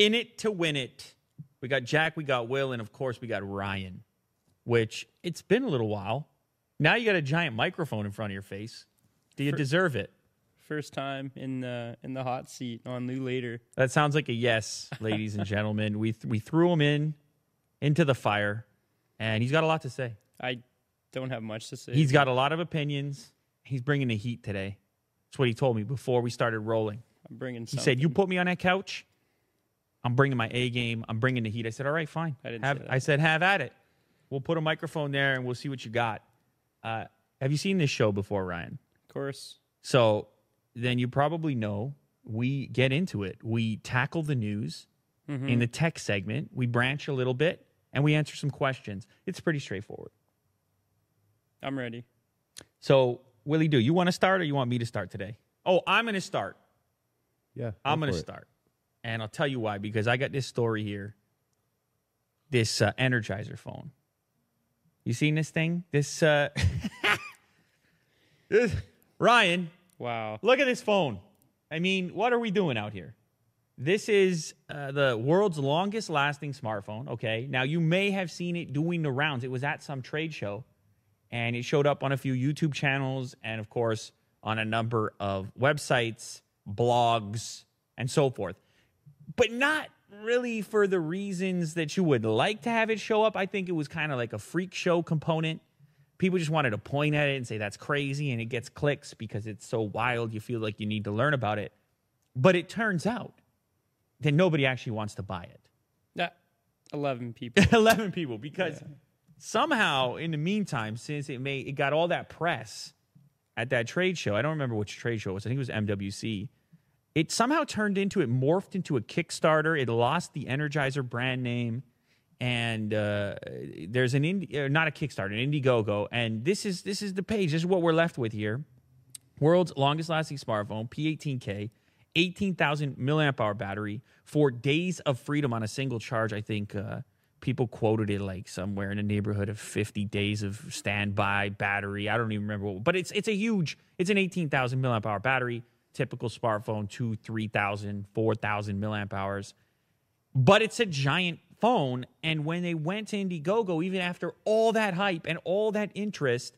in it to win it. We got Jack, we got Will, and of course we got Ryan. Which it's been a little while. Now you got a giant microphone in front of your face. Do you For- deserve it? First time in the in the hot seat on Lew Later. That sounds like a yes, ladies and gentlemen. We we threw him in into the fire, and he's got a lot to say. I don't have much to say. He's got a lot of opinions. He's bringing the heat today. That's what he told me before we started rolling. I'm bringing. He said, "You put me on that couch. I'm bringing my A game. I'm bringing the heat." I said, "All right, fine." I didn't have, say that. I said, "Have at it. We'll put a microphone there and we'll see what you got." Uh, have you seen this show before, Ryan? of course. So then you probably know we get into it. We tackle the news Mm-hmm. in the tech segment. We branch a little bit and we answer some questions. It's pretty straightforward. I'm ready. So, Willie, do you want to start or you want me to start today? Oh, I'm going to start. Yeah, I'm going to start. And I'll tell you why because I got this story here. This uh, Energizer phone. You seen this thing? This uh this- Ryan, Wow. look at this phone. I mean, what are we doing out here? This is uh, the world's longest lasting smartphone. Okay. Now, you may have seen it doing the rounds. It was at some trade show and it showed up on a few YouTube channels and, of course, on a number of websites, blogs, and so forth. But not really for the reasons that you would like to have it show up. I think it was kind of like a freak show component. People just wanted to point at it and say that's crazy, and it gets clicks because it's so wild. You feel like you need to learn about it. But it turns out that nobody actually wants to buy it. Yeah. Eleven people. 11 people because somehow in the meantime since it made it got all that press at that trade show i don't remember which trade show it was i think it was mwc it somehow turned into it morphed into a kickstarter it lost the energizer brand name and uh, there's an Indi- uh, not a kickstarter an indiegogo and this is this is the page this is what we're left with here world's longest lasting smartphone, P18K, 18,000 milliamp hour battery for days of freedom on a single charge. I think uh, people quoted it like somewhere in the neighborhood of 50 days of standby battery. I don't even remember, what, but it's it's a huge. It's an 18,000 milliamp hour battery typical smartphone, two, 3,000, 4,000 milliamp hours. But it's a giant phone. And when they went to Indiegogo, even after all that hype and all that interest,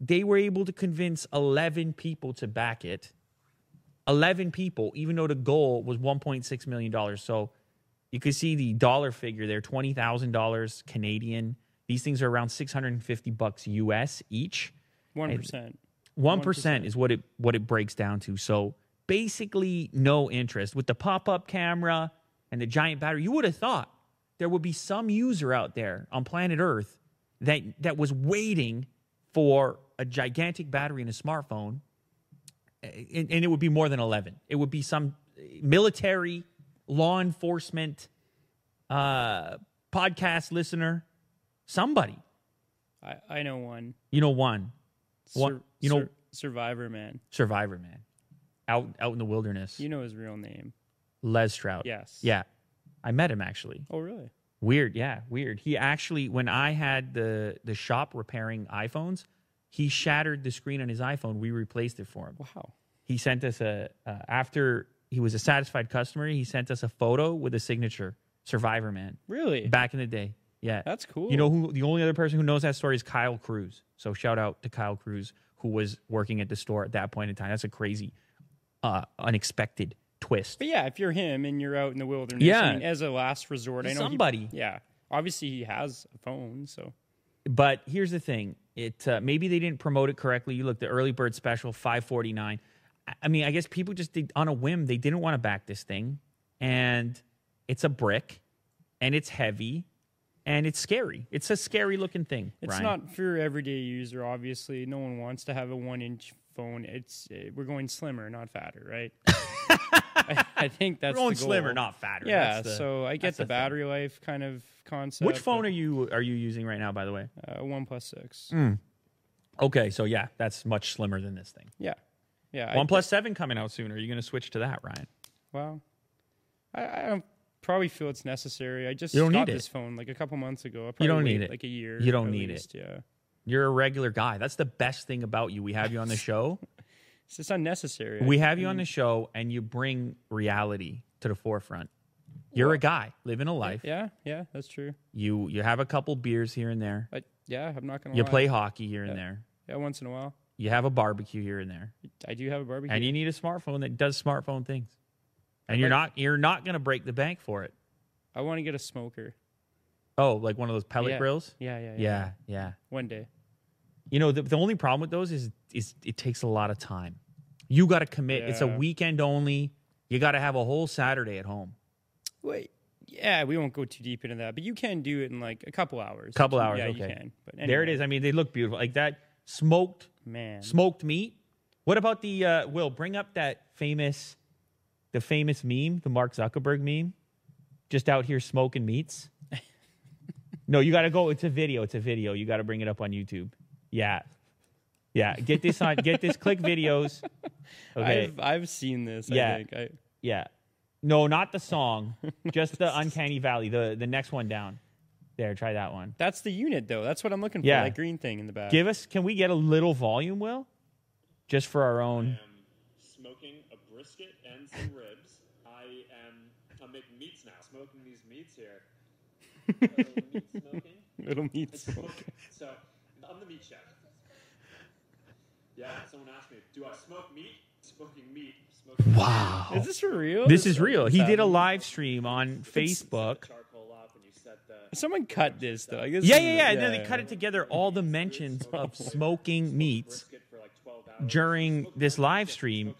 they were able to convince 11 people to back it. 11 people, even though the goal was $1.6 million. So you can see the dollar figure there $20,000 Canadian. These things are around 650 bucks US each. 1%. And 1%, is what it what it breaks down to. So basically no interest with the pop-up camera and the giant battery. You would have thought there would be some user out there on planet Earth that that was waiting for a gigantic battery in a smartphone eh, and, and it would be more than 11. It would be some military law enforcement uh, podcast listener, somebody. I, I know one. You know one. Sur- you know- Sur- Survivor man. survivor man out out in the wilderness. You know his real name. Les Stroud. Yes. Yeah. I met him actually. Oh really? Weird, yeah, weird. He actually when I had the the shop repairing iPhones, he shattered the screen on his iPhone. We replaced it for him. Wow. He sent us a uh, after he was a satisfied customer, he sent us a photo with a signature, Survivor Man. Really? Back in the day. Yeah. That's cool. You know who the only other person who knows that story is Kyle Cruz. So shout out to Kyle Cruz who was working at the store at that point in time. That's a crazy uh unexpected twist. But yeah, if you're him and you're out in the wilderness, Yeah. I mean, as a last resort, I know he- Somebody. yeah. Obviously, he has a phone, so But here's the thing: it uh, maybe they didn't promote it correctly. You look the early bird special, five forty nine. I mean, I guess people just did on a whim. They didn't want to back this thing, and it's a brick, and it's heavy, and it's scary. It's a scary looking thing. it's Ryan. not for your everyday user. Obviously, no one wants to have a one inch phone. It's uh, we're going slimmer, not fatter, right? I, I think that's We're going slimmer, not fatter. Yeah, the- so I get the the battery life kind of concept. Which phone are you are you using right now? By the way. Uh, OnePlus six. Mm. Okay, so yeah, that's much slimmer than this thing. Yeah, yeah. OnePlus seven coming out soon. Are you going to switch to that, Ryan? Well, I, I don't probably feel it's necessary. I just You don't got need this phone like a couple months ago. I You don't need it. Like a year. You don't need it. Yeah, You're a regular guy. That's the best thing about you. We have you on the show. it's just unnecessary. we have you on the show, and you bring reality to the forefront. You're Well- a guy living a life. Yeah, yeah, that's true. You you have a couple beers here and there. But yeah, I'm not gonna. You lie. play hockey here and there. Yeah, once in a while. You have a barbecue here and there. I do have a barbecue. And you need a smartphone that does smartphone things. And you're not you're not going to break the bank for it. I want to get a smoker. Oh, like one of those pellet Yeah. grills? Yeah, yeah, yeah. Yeah, yeah. One day. You know, the, the only problem with those is is it takes a lot of time. You got to commit. It's a weekend only. You got to have a whole Saturday at home. Wait. Yeah, we won't go too deep into that, but you can do it in like a couple hours. A couple hours, Yeah, you can. But There it is. I mean, they look beautiful. Like that smoked man. smoked meat. What about the uh Will bring up that famous the famous meme, the Mark Zuckerberg meme? Just out here smoking meats? no, you got to go it's a video, it's a video. You got to bring it up on YouTube. Yeah. Yeah, get this on get this click videos. Okay. I've I've seen this. Yeah. I think. I, Yeah. No, not the song. just the Uncanny Valley, the the next one down. There, try that one. that's the unit though. That's what I'm looking for. Yeah. That green thing in the back. Give us can we get a little volume, Will? Just for our own. am smoking a brisket and some ribs. I am I'm making meats now. Smoking these meats here. A little meat smoking. Little meat. Smoking. So I'm the meat chef. Yeah, someone asked me, do I smoke meat? Smoking meat. Smoking Wow. Is this for real? This is real. He did a live stream on Facebook. charcoal up and you set the Someone cut this though. I guess. Yeah, yeah, yeah. And then they cut it together, all the mentions of smoking meats brisket for like 12 hours. during this live stream.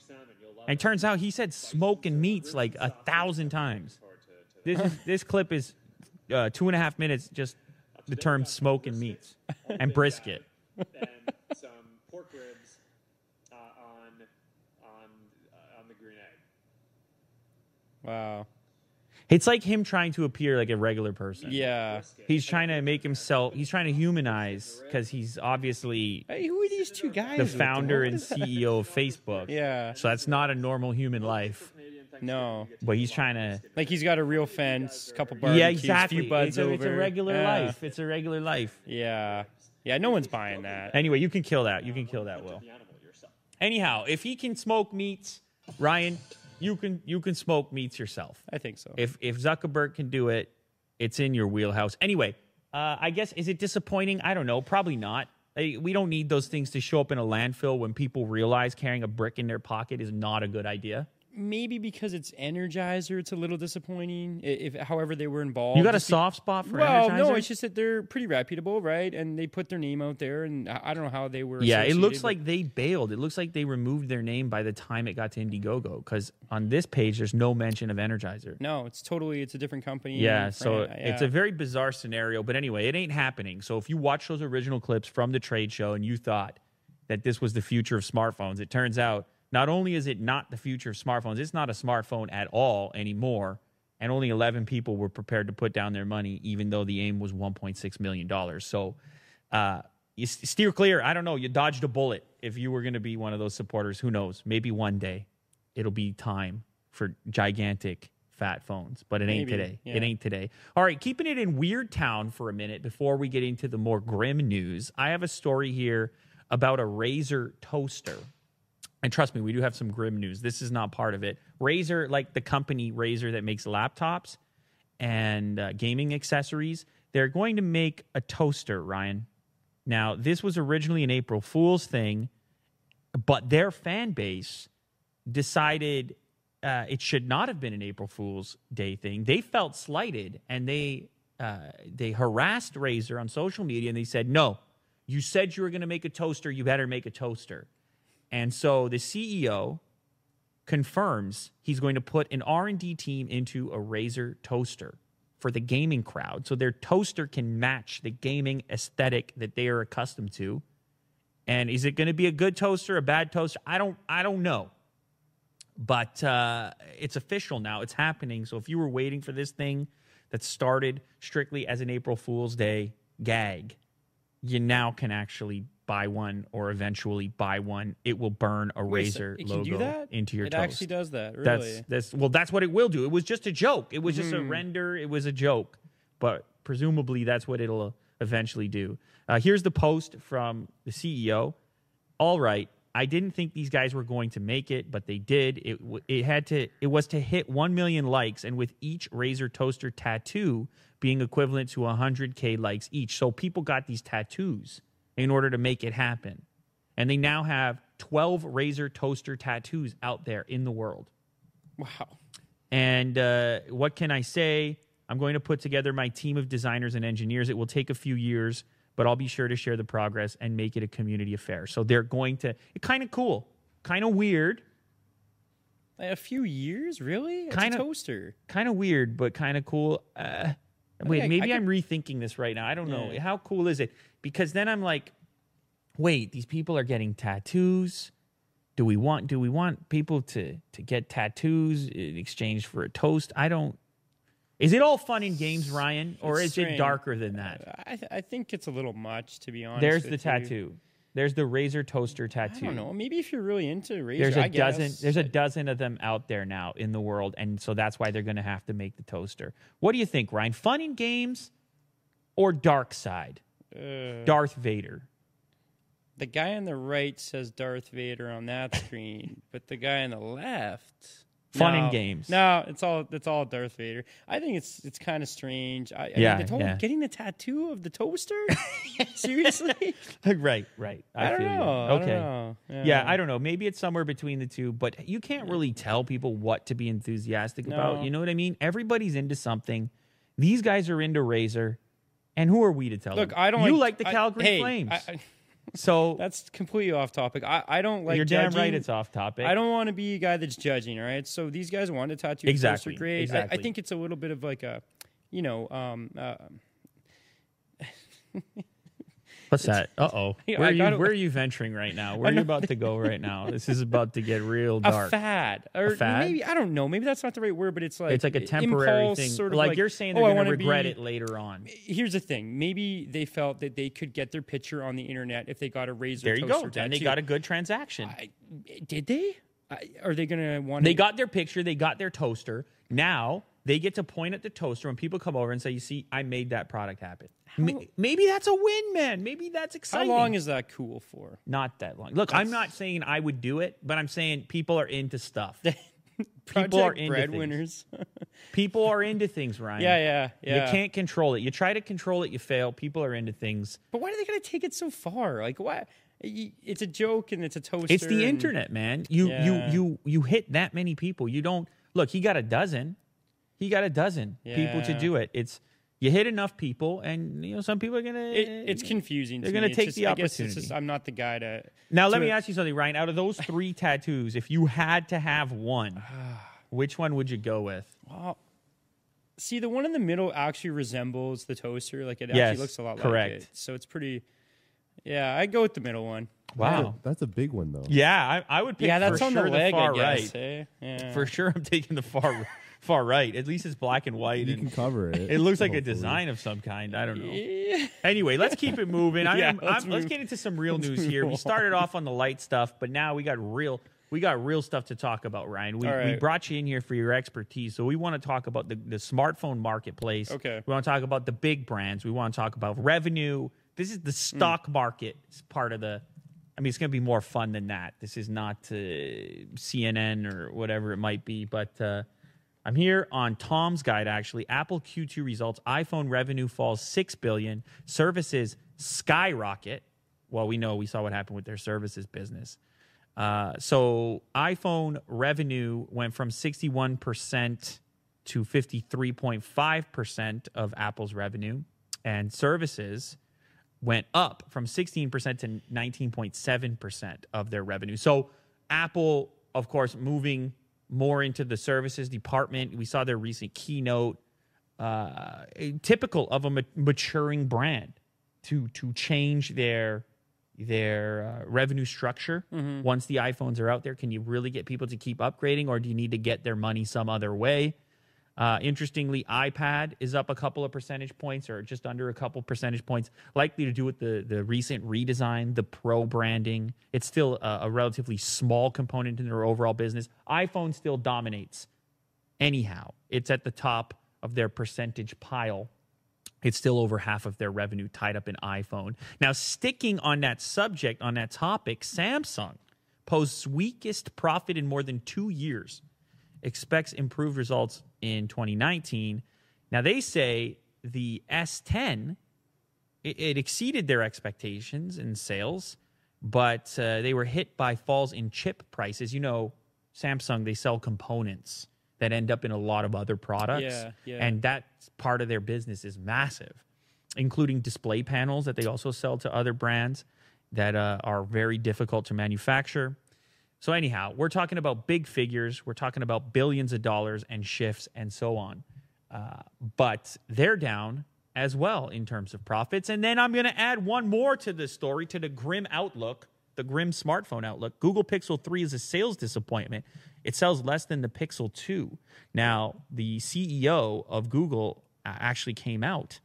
Smoke salmon, you'll love And it turns out he said smoking meats like a thousand times. forward to, to This is, this clip is uh, two and a half minutes, just the term smoking meats and brisket. then some pork ribs uh, on on uh, on the green egg. Wow. It's like him trying to appear like a regular person. Yeah. He's trying to make himself, he's trying to humanize because he's obviously Hey, who are these two guys? the with founder What and is that? CEO of Facebook. Yeah. So that's not a normal human life. No. But he's trying to. Like he's got a real fence, couple barbecues, Yeah, exactly. few buds It's a, over. it's a regular Yeah. life. It's a regular life. Yeah. Yeah. No one's buying that. Anyway, you can kill that. You can kill that, Will. The animal yourself. Anyhow, if he can smoke meats, Ryan, you can you can smoke meats yourself. I think so. If if Zuckerberg can do it, it's in your wheelhouse. Anyway, uh, I guess is it disappointing? I don't know. Probably not. We don't need those things to show up in a landfill when people realize carrying a brick in their pocket is not a good idea. Maybe because it's Energizer, it's a little disappointing. If, however, they were involved. You got a soft spot for Well, Energizer? no, it's just that they're pretty reputable, right? And they put their name out there, and I don't know how they were. Yeah, it looks like they bailed. It looks like they removed their name by the time it got to Indiegogo because on this page there's no mention of Energizer. No, it's totally it's a different company. Yeah, so fran- it's a very bizarre scenario. But anyway, it ain't happening. So if you watch those original clips from the trade show and you thought that this was the future of smartphones, it turns out not only is it not the future of smartphones, it's not a smartphone at all anymore. And only 11 people were prepared to put down their money, even though the aim was 1.6 million dollars. So uh, you steer clear. I don't know. You dodged a bullet if you were going to be one of those supporters. Who knows? Maybe one day it'll be time for gigantic fat phones, but it ain't today. yeah. It ain't today. All right, keeping it in Weird Town for a minute before we get into the more grim news. I have a story here about a Razer toaster. And trust me, we do have some grim news. This is not part of it. Razer, like the company Razer that makes laptops and uh, gaming accessories, they're going to make a toaster, Ryan. Now, this was originally an April Fool's thing, but their fan base decided uh, it should not have been an April Fool's Day thing. They felt slighted and they uh, they harassed Razer on social media and they said, "No, you said you were going to make a toaster. You better make a toaster." And so the CEO confirms he's going to put an R&D team into a Razer toaster for the gaming crowd so their toaster can match the gaming aesthetic that they are accustomed to. And is it going to be a good toaster, a bad toaster? I don't I don't know. But uh, it's official now. It's happening. So if you were waiting for this thing that started strictly as an April Fool's Day gag, you now can actually buy one or eventually buy one. It will burn a Wait, so Razer logo do that? into your It toast. actually does that. Really? That's that's well, that's what it will do. It was just a joke. It was just Hmm. a render. It was a joke, but presumably that's what it'll eventually do. Uh, here's the post from the CEO. All right, I didn't think these guys were going to make it, but they did. It it had to it was to hit 1 million likes and with each Razer toaster tattoo being equivalent to 100k likes each. So people got these tattoos in order to make it happen. And they now have 12 Razer toaster tattoos out there in the world. Wow. And uh, what can I say? I'm going to put together my team of designers and engineers. It will take a few years, but I'll be sure to share the progress and make it a community affair. So they're going to, kind of cool, kind of weird, A few years, really? It's Kind a of- toaster. kind of weird, but kind of cool. Uh, wait, I- I maybe could- I'm rethinking this right now. I don't know. Yeah. How cool is it? Because then I'm like, wait, these people are getting tattoos. Do we want do we want people to to get tattoos in exchange for a toast? I don't Is it all fun and games, Ryan, or It's is it darker than that? I, th- I think it's a little much, to be honest. There's the tattoo. you. There's the Razer toaster tattoo. I don't know. Maybe if you're really into Razer, There's a I guess. dozen. There's a dozen of them out there now in the world, and so that's why they're going to have to make the toaster. What do you think, Ryan? Fun and games, or dark side? Uh, Darth Vader. the guy on the right says Darth Vader on that screen, but the guy on the left. Fun and games. No, it's all it's all Darth Vader. I think it's it's kind of strange. I, I Yeah, mean, the to- yeah. getting the tattoo of the toaster. Seriously, right, right. I, I, don't feel you. know. I Okay. don't know. Yeah, I don't know. Maybe it's somewhere between the two, but you can't really tell people what to be enthusiastic about. You know what I mean? Everybody's into something. These guys are into Razer, and who are we to tell Look, them? I don't You like, like the Calgary Flames, I, I, so that's completely off topic. I, I don't like. you're damn right. It's off topic. I don't want to be a guy that's judging. All right, so these guys want to tattoo. Exactly, Those are great. I, I think it's a little bit of like a, you know, um, uh, What's that? Uh oh. Yeah, Where, I are you, gotta- where are you venturing right now? Where are you about to go right now? This is about to get real dark. a fad or fad? maybe I don't know. Maybe that's not the right word, but it's like it's like a temporary impulse, thing. Sort of like, like, you're saying oh, they're I going to regret be- it later on. Here's the thing. Maybe they felt that they could get their picture on the internet if they got a Razer. There you go. toaster Then they got a good transaction. I, did they? I, are they going to want? They got their picture, they got their toaster. Now they get to point at the toaster when people come over and say, "You see, I made that product happen." Ma- Maybe that's a win, man. Maybe that's exciting. How long is that cool for? not that long? Look, I'm not saying I would do it, but I'm saying people are into stuff. people are into breadwinners. people are into things, Ryan. yeah, yeah, yeah. You can't control it. You try to control it, you fail. People are into things. But why are they going to take it so far? Like, why? It's a joke and it's a toaster. It's the and- internet, man. You Yeah. you you you hit that many people. You don't look. He got a dozen. He got a dozen people to do it. It's you hit enough people, and you know some people are gonna. It, it's confusing. They're to gonna me. It's take just- the I guess it's opportunity. just, I'm not the guy to. now let to- me ask you something, Ryan. Out of those three tattoos, if you had to have one, which one would you go with? Well, see, the one in the middle actually resembles the toaster. Like it Yes, actually looks a lot correct. like it. So it's pretty. Yeah, I go with the middle one. Wow. That's a big one, though. Yeah, I, I would pick. yeah, that's for on sure the leg, far I guess. right. eh? Yeah. For sure, I'm taking the far far right. At least it's black and white. You and can cover it. it looks like a design of some kind. I don't know. Yeah. Anyway, let's keep it moving. I, Yeah, am- let's I'm- let's get into some real news move here. We started off on the light stuff, but now we got real. We got real stuff to talk about, Ryan. We, All we brought you in here for your expertise, so we want to talk about the, the smartphone marketplace. Okay. We want to talk about the big brands. We want to talk about revenue. This is the stock market it's part of the. I mean, it's going to be more fun than that. This is not uh, CNN or whatever it might be, but uh, I'm here on Tom's guide. Actually, Apple Q2 results: iPhone revenue falls six billion, services skyrocket. Well, we know we saw what happened with their services business. Uh, so iPhone revenue went from 61% to 53.5% of Apple's revenue, and services went up from 16% to 19.7% of their revenue. So Apple, of course, moving more into the services department. We saw their recent keynote, uh, typical of a ma- maturing brand to to change their their uh, revenue structure once the iPhones are out there. Can you really get people to keep upgrading, or do you need to get their money some other way? Uh, interestingly, iPad is up a couple of percentage points, or just under a couple percentage points, likely to do with the the recent redesign, the Pro branding. It's still a, a relatively small component in their overall business. iPhone still dominates. Anyhow, it's at the top of their percentage pile it's still over half of their revenue tied up in iPhone. Now, sticking on that subject, on that topic, Samsung. posts weakest profit in more than two years, expects improved results in 2019. Now, they say the S10, it, it exceeded their expectations in sales, but uh, they were hit by falls in chip prices. You know, Samsung, they sell components that end up in a lot of other products. Yeah, yeah. And that part of their business is massive, including display panels that they also sell to other brands that uh, are very difficult to manufacture. So, anyhow, we're talking about big figures. We're talking about billions of dollars and shifts and so on. Uh, but they're down as well in terms of profits. And then I'm going to add one more to this story to the grim outlook, the grim smartphone outlook. Google Pixel 3 is a sales disappointment. It sells less than the Pixel 2. Now, the CEO of Google uh, actually came out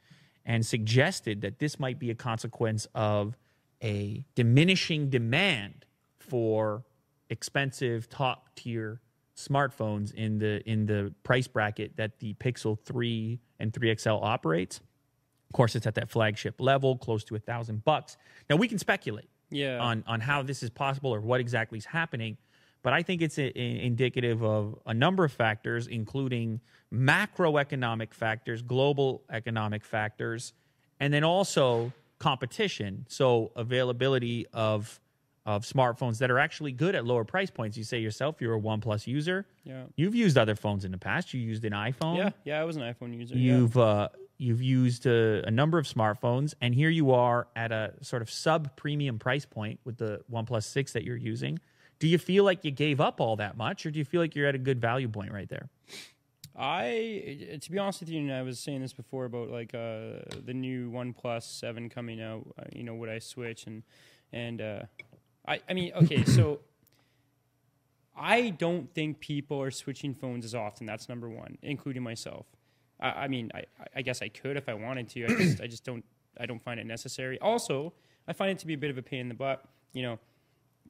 and suggested that this might be a consequence of a diminishing demand for expensive top tier smartphones in the in the price bracket that the Pixel 3 and 3XL operates. Of course, it's at that flagship level, close to a thousand bucks. Now we can speculate Yeah. on on how this is possible or what exactly is happening, but I think it's a, a- indicative of a number of factors, including macroeconomic factors, global economic factors, and then also competition. So availability of of smartphones that are actually good at lower price points. You say yourself, you're a OnePlus user. Yeah. You've used other phones in the past. You used an iPhone. yeah. Yeah. I was an iPhone user. You've uh, you've used a, a number of smartphones, and here you are at a sort of sub premium price point with the OnePlus Six that you're using. Do you feel like you gave up all that much, or do you feel like you're at a good value point right there? I, to be honest with you, and I was saying this before about like uh, the new OnePlus Seven coming out. Uh, you know, would I switch? And and uh, I, I mean, okay, so I don't think people are switching phones as often. That's number one, including myself. I, I mean, I, I guess I could if I wanted to. I just, I just don't. I don't find it necessary. Also, I find it to be a bit of a pain in the butt. You know,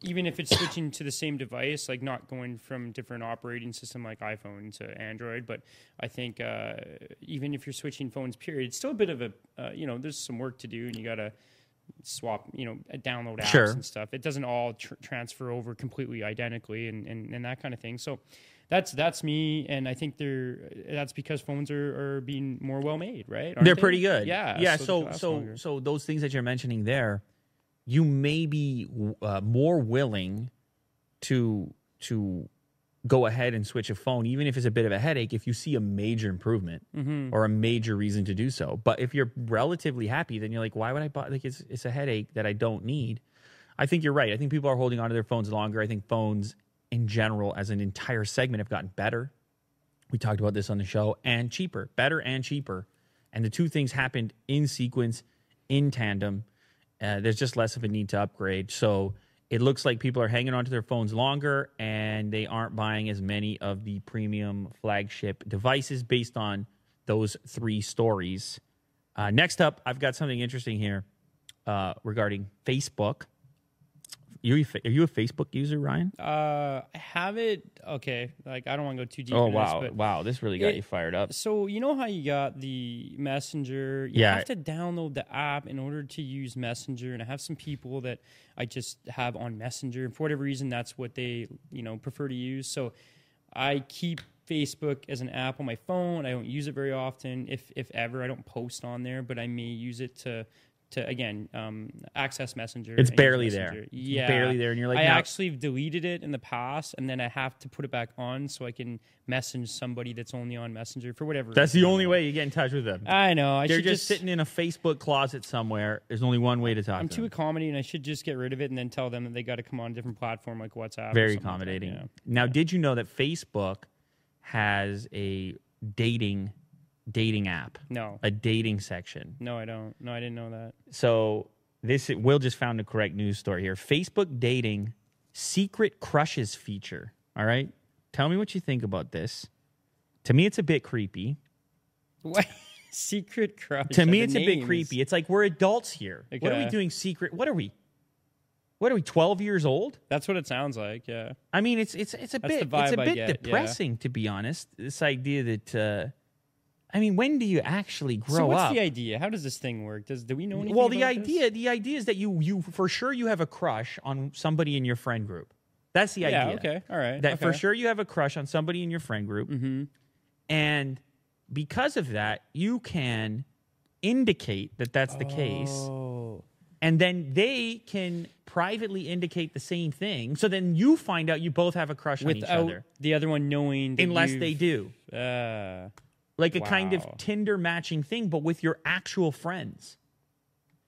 even if it's switching to the same device, like not going from different operating system like iPhone to Android, but I think uh, even if you're switching phones, period, it's still a bit of a uh, you know there's some work to do, and you gotta swap you know uh, download apps Sure. and stuff. It doesn't all tr- transfer over completely identically and, and and that kind of thing. So. That's that's me, and I think they're that's because phones are, are being more well made, right? They're they? pretty good. Yeah, yeah. they So so so those things that you're mentioning there, you may be uh, more willing to to go ahead and switch a phone, even if it's a bit of a headache, if you see a major improvement Mm-hmm. or a major reason to do so. But if you're relatively happy, then you're like, why would I buy? Like it's it's a headache that I don't need. I think you're right. I think people are holding onto their phones longer. I think phones in general, as an entire segment, have gotten better. We talked about this on the show and cheaper, better and cheaper. And the two things happened in sequence, in tandem. Uh, there's just less of a need to upgrade. So it looks like people are hanging onto their phones longer and they aren't buying as many of the premium flagship devices based on those three stories. Uh, next up, I've got something interesting here uh, regarding Facebook. You, are you a Facebook user, Ryan? Uh, I have it. Okay, like I don't want to go too deep. Oh wow, This, but wow! This really got It- you fired up. so you know how you got the Messenger? You Yeah. have to download the app in order to use Messenger, and I have some people that I just have on Messenger, and for whatever reason, that's what they you know prefer to use. So I keep Facebook as an app on my phone. I don't use it very often, if if ever. I don't post on there, but I may use it to. To again um, access Messenger. It's barely there. Messenger. It's Yeah, barely there, and you're like, I now- actually deleted it in the past, and then I have to put it back on so I can message somebody that's only on Messenger for whatever. That's the only way you get in touch with them. I know. I They're should just, sitting in a Facebook closet somewhere. There's only one way to talk I'm to too accommodating. I should just get rid of it and then tell them that they got to come on a different platform like WhatsApp. or Very something like that, accommodating. yeah. Now, did you know that Facebook has a dating dating app, No, a dating section? no, I don't. No, I didn't know that. So this Will just found the correct news story here. Facebook dating secret crushes feature. All right, tell me what you think about this. To me, it's a bit creepy. What secret crush? To me, it's a bit creepy. It's like we're adults here. What are we doing secret? What are we? What are we? Twelve years old? That's what it sounds like. Yeah. I mean, it's it's it's a That's bit it's a bit get, yeah. depressing to be honest. This idea that uh, I mean, when do you actually grow so what's up? the idea? How does this thing work? Does do we know anything? well, the about this? idea the idea is that you you for sure you have a crush on somebody in your friend group. That's the Yeah. idea. Okay. All right. That for sure you have a crush on somebody in your friend group, Mm-hmm. and because of that, you can indicate that that's the case, Oh. and then they can privately indicate the same thing. So then you find out you both have a crush on each Without other, the other one knowing, that unless they do. Uh, like a kind of Tinder matching thing, but with your actual friends.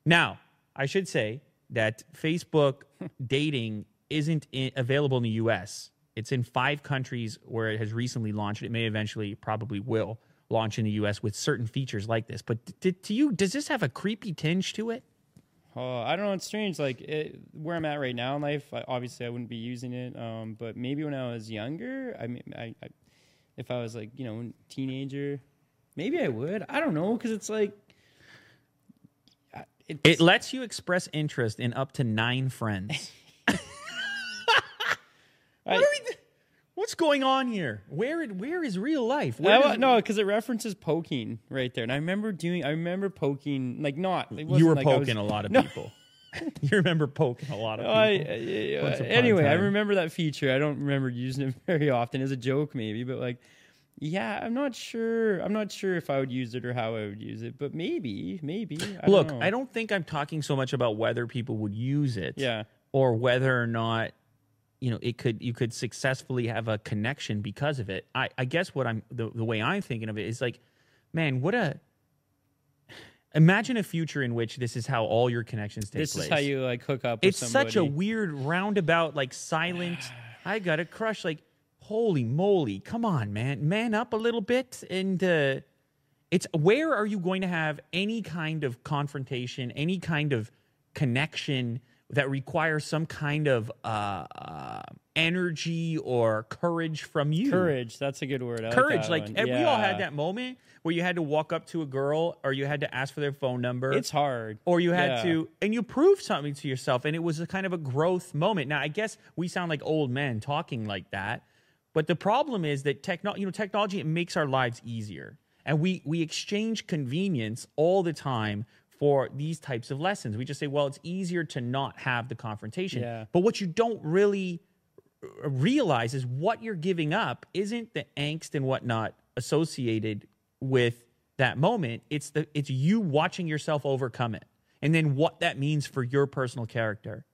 Now, I should say that Facebook dating isn't i available in the US. It's in five countries where it has recently launched. It may eventually, probably will, launch in the US with certain features like this. But d- d- to you, does this have a creepy tinge to it? Oh, I don't know. It's strange. Like it, where I'm at right now in life, I, obviously I wouldn't be using it. Um, but maybe when I was younger, I mean, I, I, if I was like you know a teenager, maybe I would. I don't know because it's like it's, It lets you express interest in up to nine friends. I- What are we What's going on here? Where where is real life? I does- no, because it references poking right there, and I remember doing. I remember poking like not. It you were like I was- poking a lot of No. people. you remember poking a lot of oh, people. I, Once upon a anyway, I remember that feature. I don't remember using it very often as a joke, maybe, but like, yeah, I'm not sure. I'm not sure if I would use it or how I would use it, but maybe, maybe. I Look, don't. I don't think I'm talking so much about whether people would use it, Yeah, or whether or not you know it could you could successfully have a connection because of it. I, I guess what I'm the, the way I'm thinking of it is like, man, what a imagine a future in which this is how all your connections take this place. This is how you like hook up. With it's such a weird roundabout, like silent. I got a crush. Like, holy moly! Come on, man, man up a little bit. And uh, it's where are you going to have any kind of confrontation, any kind of connection that requires some kind of uh, uh, energy or courage from you? courage. That's a good word. I like Courage, like one. and we all had that moment where you had to walk up to a girl, or you had to ask for their phone number It's hard. or you had Yeah. to and you proved something to yourself and it was a kind of a growth moment now i guess we sound like old men talking like that but the problem is that techno- you know technology it makes our lives easier and we we exchange convenience all the time for these types of lessons we just say well it's easier to not have the confrontation Yeah. but what you don't really realize is what you're giving up isn't the angst and whatnot associated with that moment. It's the it's you watching yourself overcome it, and then what that means for your personal character.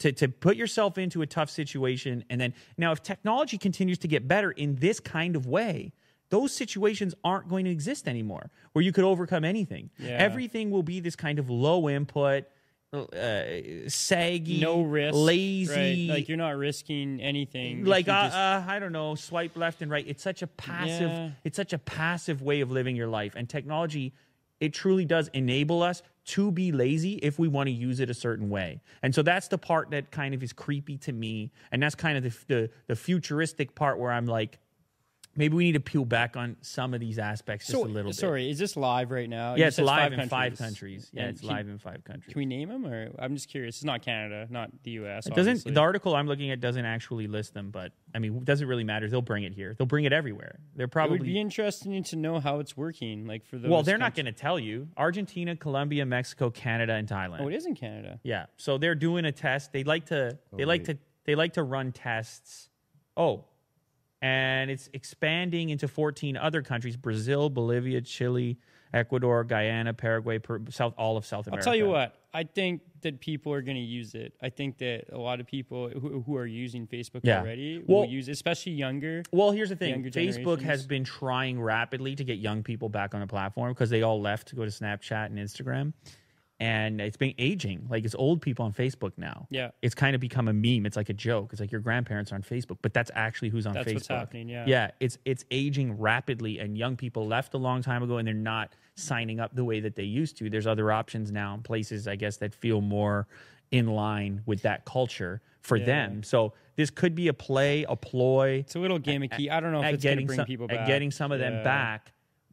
To to put yourself into a tough situation, and then now if technology continues to get better in this kind of way. Those situations aren't going to exist anymore where you could overcome anything. Yeah. Everything will be this kind of low input, uh, saggy, no risk, lazy, right? Like you're not risking anything. like uh, just- uh, I don't know, swipe left and right. It's such a passive. Yeah. It's such a passive way of living your life, and technology. It truly does enable us to be lazy if we want to use it a certain way, and so that's the part that kind of is creepy to me, and that's kind of the the, the futuristic part where I'm like, maybe we need to peel back on some of these aspects just so, a little bit. sorry, is this live right now? yeah, it's said live in five countries. Yeah, And it's can- live in five countries. Can we name them, or I'm just curious? It's not Canada, not the U.S. It doesn't the article I'm looking at doesn't actually list them, but I mean, it doesn't really matter. They'll bring it here. They'll bring it everywhere. They're It probably would be interesting to know how it's working. Like for the well, they're not going to tell you. Argentina, Colombia, Mexico, Canada, and Thailand. Oh, it is in Canada. Yeah, so they're doing a test. Oh, they like to they like to they like to run tests. Oh, and it's expanding into 14 other countries: Brazil, Bolivia, Chile, Ecuador, Guyana, Paraguay, South all of South America. I'll tell you what. I think that people are going to use it. I think that a lot of people who, who are using Facebook Yeah. already Well- will use, it, especially younger. Well, here's the thing. Facebook has been trying rapidly to get young people back on the platform because they all left to go to Snapchat and Instagram. And it's been aging. Like it's old people on Facebook now. Yeah. It's kind of become a meme. It's like a joke. It's like your grandparents are on Facebook, but that's actually who's on That's Facebook. what's happening, yeah. Yeah. It's it's aging rapidly and young people left a long time ago and they're not signing up the way that they used to. There's other options now, places I guess that feel more in line with that culture for Yeah. them. So this could be a play, a ploy It's a little gimmicky. I don't know if it's going to getting bring some people at back. getting some of Yeah. them back.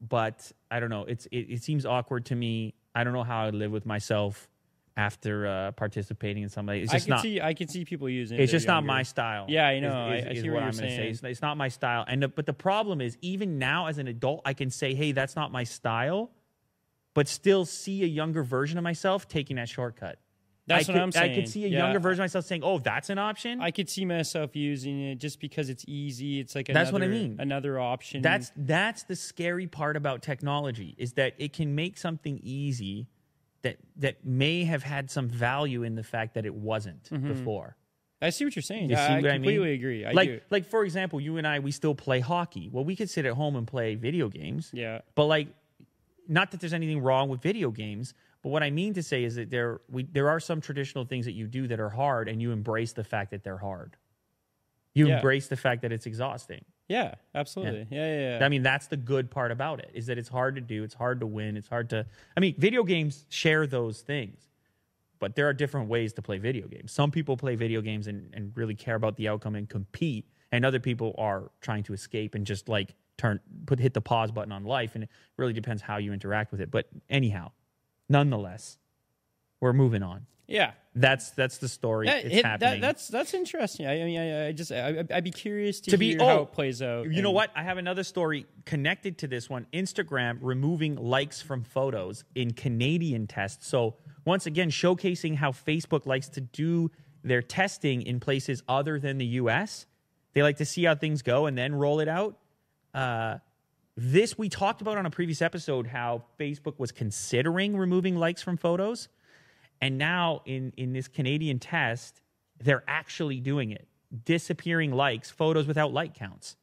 But I don't know. It's it, it seems awkward to me. I don't know how I'd live with myself after uh, participating in some of it. It's I can not. see. I can see people using. it. It's just not my style. Yeah, I know. I- Is, I is see what what I'm you're gonna say. saying. It's, it's not my style. And the, but the problem is, even now as an adult, I can say, "Hey, that's not my style," but still see a younger version of myself taking that shortcut. That's I what could, I'm I could see a Yeah. younger version of myself saying, "Oh, that's an option." I could see myself using it just because it's easy. It's like That's another, what I mean. Another option. That's that's the scary part about technology is that it can make something easy that that may have had some value in the fact that it wasn't mm-hmm. before. I see what you're saying. You see I, what I completely mean? agree. I like do. like for example, you and I we still play hockey. Well, we could sit at home and play video games. Yeah. But like not that there's anything wrong with video games, but what I mean to say is that there we there are some traditional things that you do that are hard and you embrace the fact that they're hard. You Yeah. embrace the fact that it's exhausting. Yeah, absolutely. Yeah, yeah, yeah. I mean, that's the good part about it is that it's hard to do, it's hard to win, it's hard to. I mean, video games share those things, but there are different ways to play video games. Some people play video games and, and really care about the outcome and compete, and other people are trying to escape and just like turn put hit the pause button on life, and it really depends how you interact with it. But anyhow, nonetheless, we're moving on. yeah. That's that's the story. That, it's it- happening. that, that's that's interesting. I, I mean, I, I just I, I'd be curious to, To be- hear oh, how it plays out. You know what? I have another story connected to this one. Instagram removing likes from photos in Canadian tests. So, once again, showcasing how Facebook likes to do their testing in places other than the US. They like to see how things go and then roll it out. Uh, this we talked about on a previous episode how Facebook was considering removing likes from photos. And now in in this Canadian test, they're actually doing it. Disappearing likes, photos without like counts.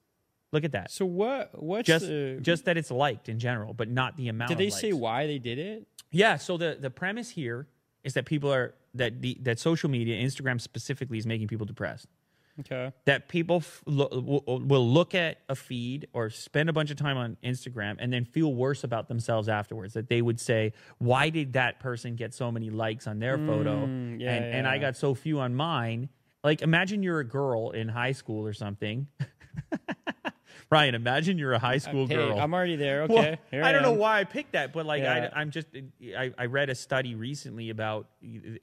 Look at that. So what? What's Just the, just that it's liked in general, but not the amount. did they say why they did it? Yeah. So the the premise here is that people are that the that social media, Instagram specifically, is making people depressed. Okay. That people f- lo- will will look at a feed or spend a bunch of time on Instagram and then feel worse about themselves afterwards. That they would say, "Why did that person get so many likes on their photo, Mm, yeah, and and I yeah. got so few on mine?" Like, imagine you're a girl in high school or something. Ryan, imagine you're a high school Hey, girl. I'm already there. Okay. Well, Here I don't know am. why I picked that, but like Yeah. I, I'm just I, I read a study recently about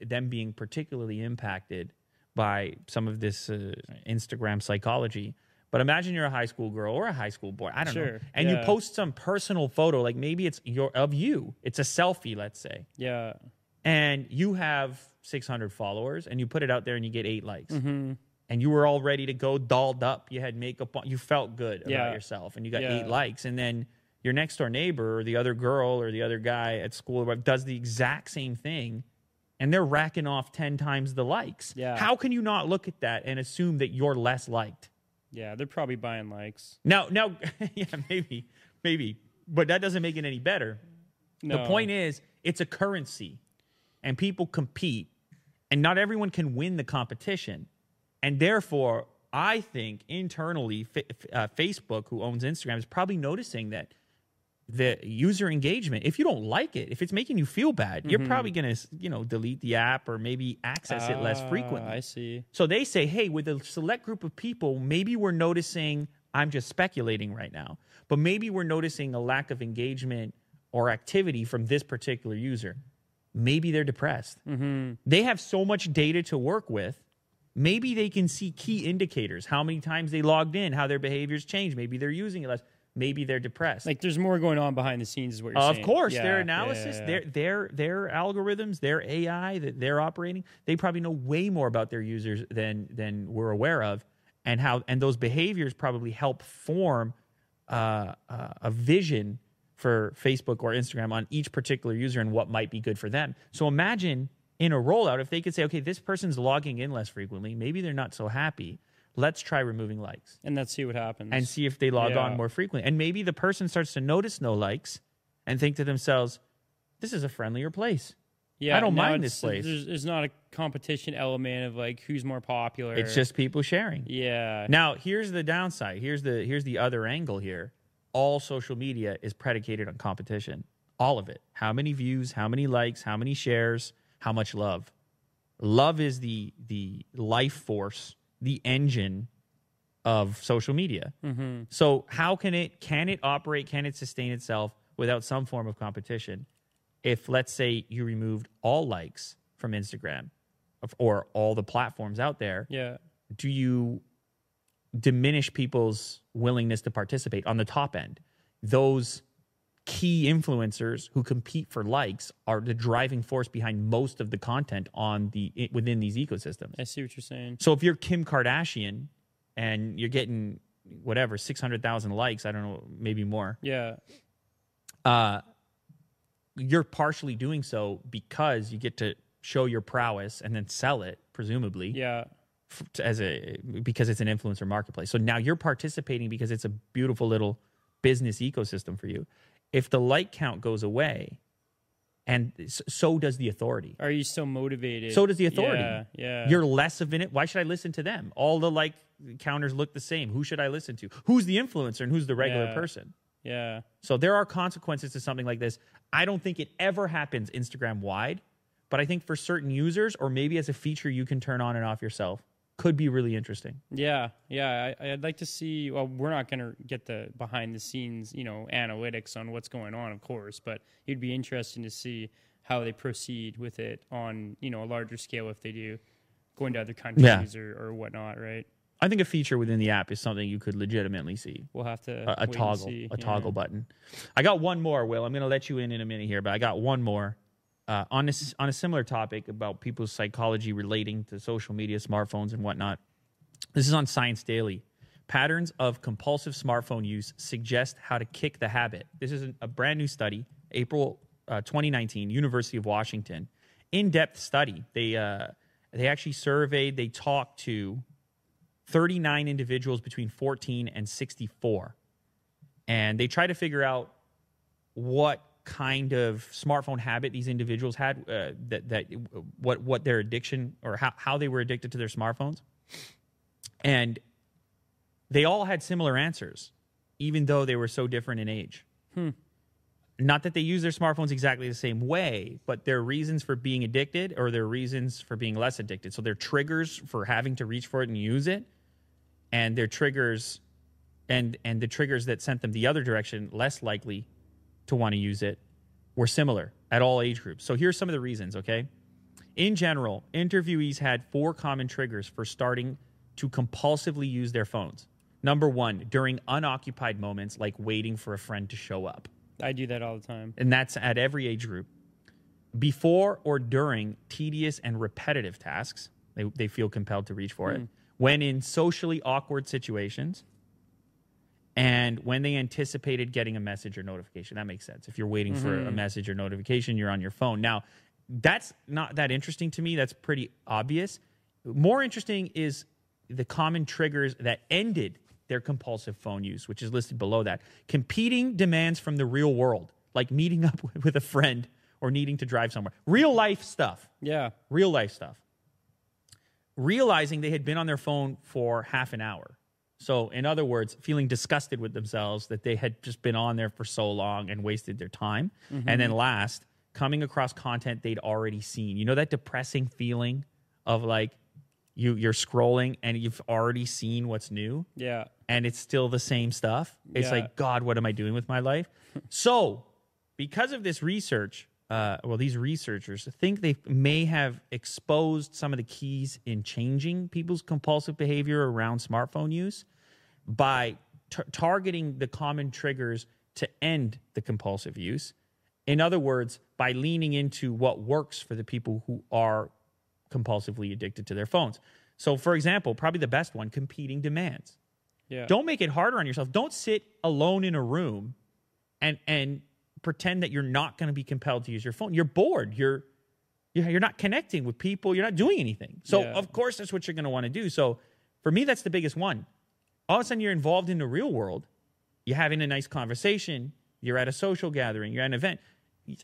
them being particularly impacted by some of this uh, Instagram psychology. But imagine you're a high school girl or a high school boy, I don't know, Sure, and you post some personal photo, like maybe it's your of you, it's a selfie, let's say, Yeah. and you have 600 followers, and you put it out there and you get eight likes. Mm-hmm. And you were all ready to go, dolled up. You had makeup on. You felt good about Yeah. yourself, and you got Yeah. eight likes. And then your next door neighbor or the other girl or the other guy at school does the exact same thing and they're racking off 10 times the likes. Yeah. How can you not look at that and assume that you're less liked? Yeah. They're probably buying likes. Now, now, yeah, maybe, maybe, but that doesn't make it any better. No. The point is, it's a currency and people compete, and not everyone can win the competition. And therefore, I think internally, uh, Facebook, who owns Instagram, is probably noticing that the user engagement, if you don't like it, if it's making you feel bad, you're probably going to, you know, delete the app or maybe access it less Ah, frequently. I see. So they say, hey, with a select group of people, maybe we're noticing, I'm just speculating right now, but maybe we're noticing a lack of engagement or activity from this particular user. Maybe they're depressed. They have so much data to work with. Maybe they can see key indicators, how many times they logged in, how their behaviors change. Maybe they're using it less. Maybe they're depressed. Like there's more going on behind the scenes, is what you're Of saying. Of course, Yeah, their analysis, yeah, yeah. their their their algorithms, their AI that they're operating, they probably know way more about their users than than we're aware of, and how and those behaviors probably help form uh, uh, a vision for Facebook or Instagram on each particular user and what might be good for them. So imagine in a rollout if they could say, okay, this person's logging in less frequently, maybe they're not so happy. Let's try removing likes and let's see what happens. and see if they log Yeah. on more frequently. And maybe the person starts to notice no likes and think to themselves, this is a friendlier place. yeah, I don't mind this place. There's, there's not a competition element of like who's more popular. It's just people sharing. yeah, Now, here's the downside. Here's the here's the other angle here. All social media is predicated on competition. All of it. How many views, how many likes, how many shares, how much love. Love is the the life force, the engine of social media. Mm-hmm. So how can it can it operate? Can it sustain itself without some form of competition? If let's say you removed all likes from Instagram or all the platforms out there, yeah, do you diminish people's willingness to participate on the top end? Those key influencers who compete for likes are the driving force behind most of the content on the within these ecosystems. I see what you're saying. So if you're Kim Kardashian and you're getting whatever 600,000 likes, I don't know, maybe more. Yeah. Uh you're partially doing so because you get to show your prowess and then sell it presumably Yeah. as a because it's an influencer marketplace. So now you're participating because it's a beautiful little business ecosystem for you. If the like count goes away, and so does the authority. Are you so motivated? So does the authority. Yeah. Yeah. You're less of in it. Why should I listen to them? All the like counters look the same. Who should I listen to? Who's the influencer and who's the regular Yeah. person? yeah. So there are consequences to something like this. I don't think it ever happens Instagram wide, but I think for certain users, or maybe as a feature you can turn on and off yourself, could be really interesting. Yeah, yeah. I, I'd like to see. Well, we're not going to get the behind the scenes, you know, analytics on what's going on, of course. But it'd be interesting to see how they proceed with it on, you know, a larger scale if they do going to other countries or, or whatnot. Right? I think a feature within the app is something you could legitimately see. We'll have to A, a toggle, see. a Yeah. toggle button. I got one more, Will. I'm going to let you in in a minute here, but I got one more uh, on this on a similar topic about people's psychology relating to social media, smartphones, and whatnot. This is on Science Daily. Patterns of compulsive smartphone use suggest how to kick the habit. This is a brand new study, April uh, 2019, University of Washington. In-depth study. They uh, they actually surveyed. They talked to 39 individuals between 14 and 64, and they tried to figure out what kind of smartphone habit these individuals had. Uh, that that what what their addiction or how how they were addicted to their smartphones and they all had similar answers, even though they were so different in age. Not that they use their smartphones exactly the same way, but their reasons for being addicted or their reasons for being less addicted. So their triggers for having to reach for it and use it, and their triggers, and and the triggers that sent them the other direction, less likely to want to use it, were similar at all age groups. So here's some of the reasons. Okay. In general, interviewees had four common triggers for starting to compulsively use their phones. Number one, during unoccupied moments like waiting for a friend to show up. I do that all the time. And that's at every age group. Before or during tedious and repetitive tasks, they, they feel compelled to reach for it. Mm. When in socially awkward situations, and when they anticipated getting a message or notification. That makes sense. If you're waiting for a mm-hmm. message or notification, you're on your phone. Now, that's not that interesting to me. That's pretty obvious. More interesting is the common triggers that ended their compulsive phone use, which is listed below that. Competing demands from the real world, like meeting up with a friend or needing to drive somewhere. Real life stuff Yeah. real life stuff. Realizing they had been on their phone for half an hour. So, in other words, feeling disgusted with themselves that they had just been on there for so long and wasted their time. And then mm-hmm. last, coming across content they'd already seen. You know that depressing feeling of like you you're scrolling and you've already seen what's new Yeah. and it's still the same stuff. It's Yeah. like, God, what am I doing with my life? so, because of this research, uh, well, these researchers think they may have exposed some of the keys in changing people's compulsive behavior around smartphone use by t- targeting the common triggers to end the compulsive use. In other words, by leaning into what works for the people who are compulsively addicted to their phones. So, for example, probably the best one competing demands. Yeah. Don't make it harder on yourself. Don't sit alone in a room and and pretend that you're not going to be compelled to use your phone. You're bored. You're you're you're not connecting with people. You're not doing anything. So Yeah. of course that's what you're going to want to do. So for me, that's the biggest one. All of a sudden, you're involved in the real world. You're having a nice conversation. You're at a social gathering. You're at an event.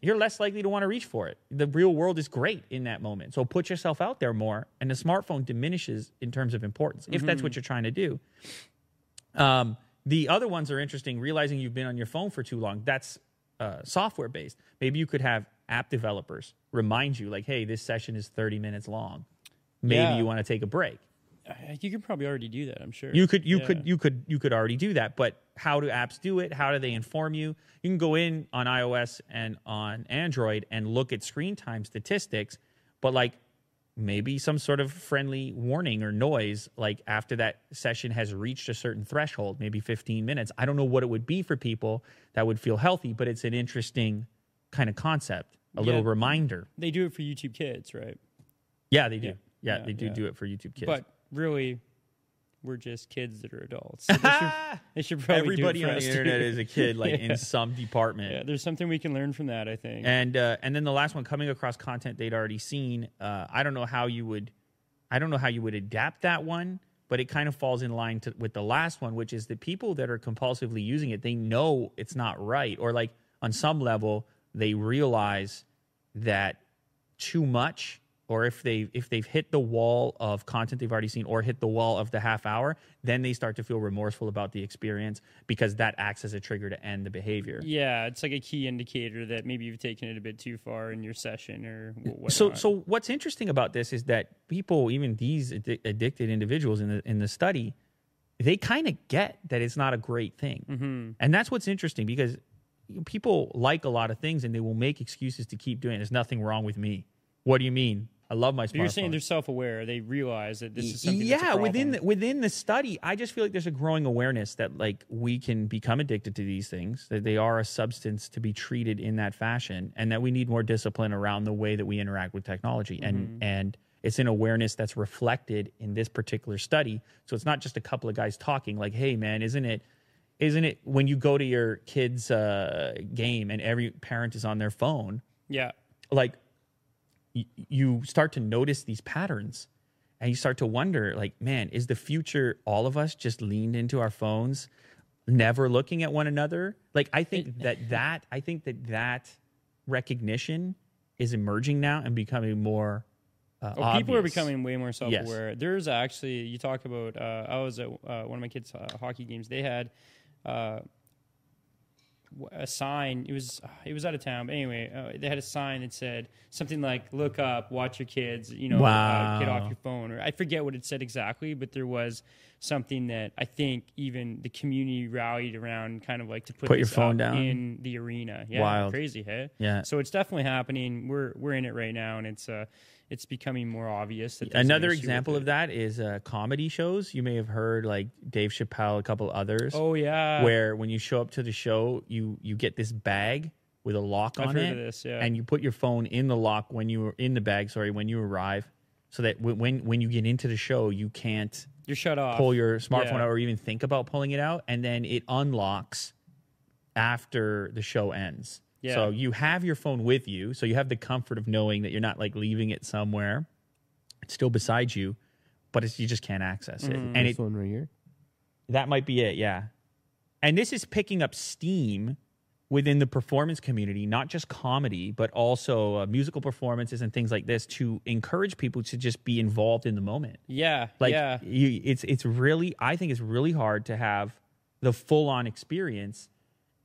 You're less likely to want to reach for it. The real world is great in that moment. So put yourself out there more, and the smartphone diminishes in terms of importance if that's what you're trying to do. Um, the other ones are interesting. Realizing you've been on your phone for too long. That's uh, software based. Maybe you could have app developers remind you, like, "Hey, this session is 30 minutes long. Maybe Yeah. you want to take a break." You could probably already do that. I'm sure. You could, you Yeah. could, you could, you could already do that. But how do apps do it? How do they inform you? You can go in on iOS and on Android and look at screen time statistics. But like maybe some sort of friendly warning or noise like after that session has reached a certain threshold maybe 15 minutes i don't know what it would be for people that would feel healthy but it's an interesting kind of concept a little reminder They do it for YouTube Kids, right? yeah they do Yeah. yeah, Yeah, they do yeah. do it for youtube kids But really, we're just kids that are adults. So they, should, they should probably everybody do it for on the internet too. is a kid like Yeah. in some department Yeah, there's something we can learn from that. I think. And uh, and then the last one coming across content they'd already seen. Uh, I don't know how you would, I don't know how you would adapt that one, but it kind of falls in line to, with the last one, which is the people that are compulsively using it. They know it's not right, or like on some level they realize that too much, or if they if they've hit the wall of content they've already seen, or hit the wall of the half hour, then they start to feel remorseful about the experience because that acts as a trigger to end the behavior. yeah, it's like a key indicator that maybe you've taken it a bit too far in your session or whatnot. so so what's interesting about this is that people even these addi- addicted individuals in the in the study they kind of get that it's not a great thing Mm-hmm. and that's what's interesting because people like a lot of things and they will make excuses to keep doing it there's nothing wrong with me what do you mean i love my smartphone you're saying they're self-aware. They realize that this is something. yeah within the, within the study i just feel like there's a growing awareness that like we can become addicted to these things that they are a substance to be treated in that fashion and that we need more discipline around the way that we interact with technology and Mm-hmm. and it's an awareness that's reflected in this particular study so it's not just a couple of guys talking like hey man isn't it isn't it when you go to your kid's uh, game and every parent is on their phone yeah. like y- you start to notice these patterns and you start to wonder like man is the future all of us just leaned into our phones never looking at one another like i think that that i think that that recognition is emerging now and becoming more uh, Oh, people are becoming way more self-aware. There's actually you talk about. Uh, I was at uh, one of my kids' uh, hockey games. They had uh, a sign. It was it was out of town, but anyway, uh, they had a sign that said something like "Look up, watch your kids." You know, uh, get off your phone. Or I forget what it said exactly, but there was something that I think even the community rallied around, kind of like to put, Put your phone down? in the arena. Yeah, Wild. crazy, hey? Yeah. So it's definitely happening. We're we're in it right now, and it's uh it's becoming more obvious that there's an Another example of that is uh, comedy shows. You may have heard like Dave Chappelle, a couple others. Oh yeah, where when you show up to the show, you you get this bag with a lock I've on heard it, of this, yeah. and you put your phone in the lock when you are in the bag. Sorry, when you arrive, so that w- when when you get into the show, you can't you're shut off. pull your smartphone Yeah. out or even think about pulling it out, and then it unlocks after the show ends. Yeah. So you have your phone with you, so you have the comfort of knowing that you're not like leaving it somewhere. It's still beside you, but it's, you just can't access it, and it this one right here. that might be it, yeah. And this is picking up steam within the performance community, not just comedy, but also uh, musical performances and things like this to encourage people to just be involved in the moment. Yeah, Like yeah, you, it's it's really I think it's really hard to have the full on experience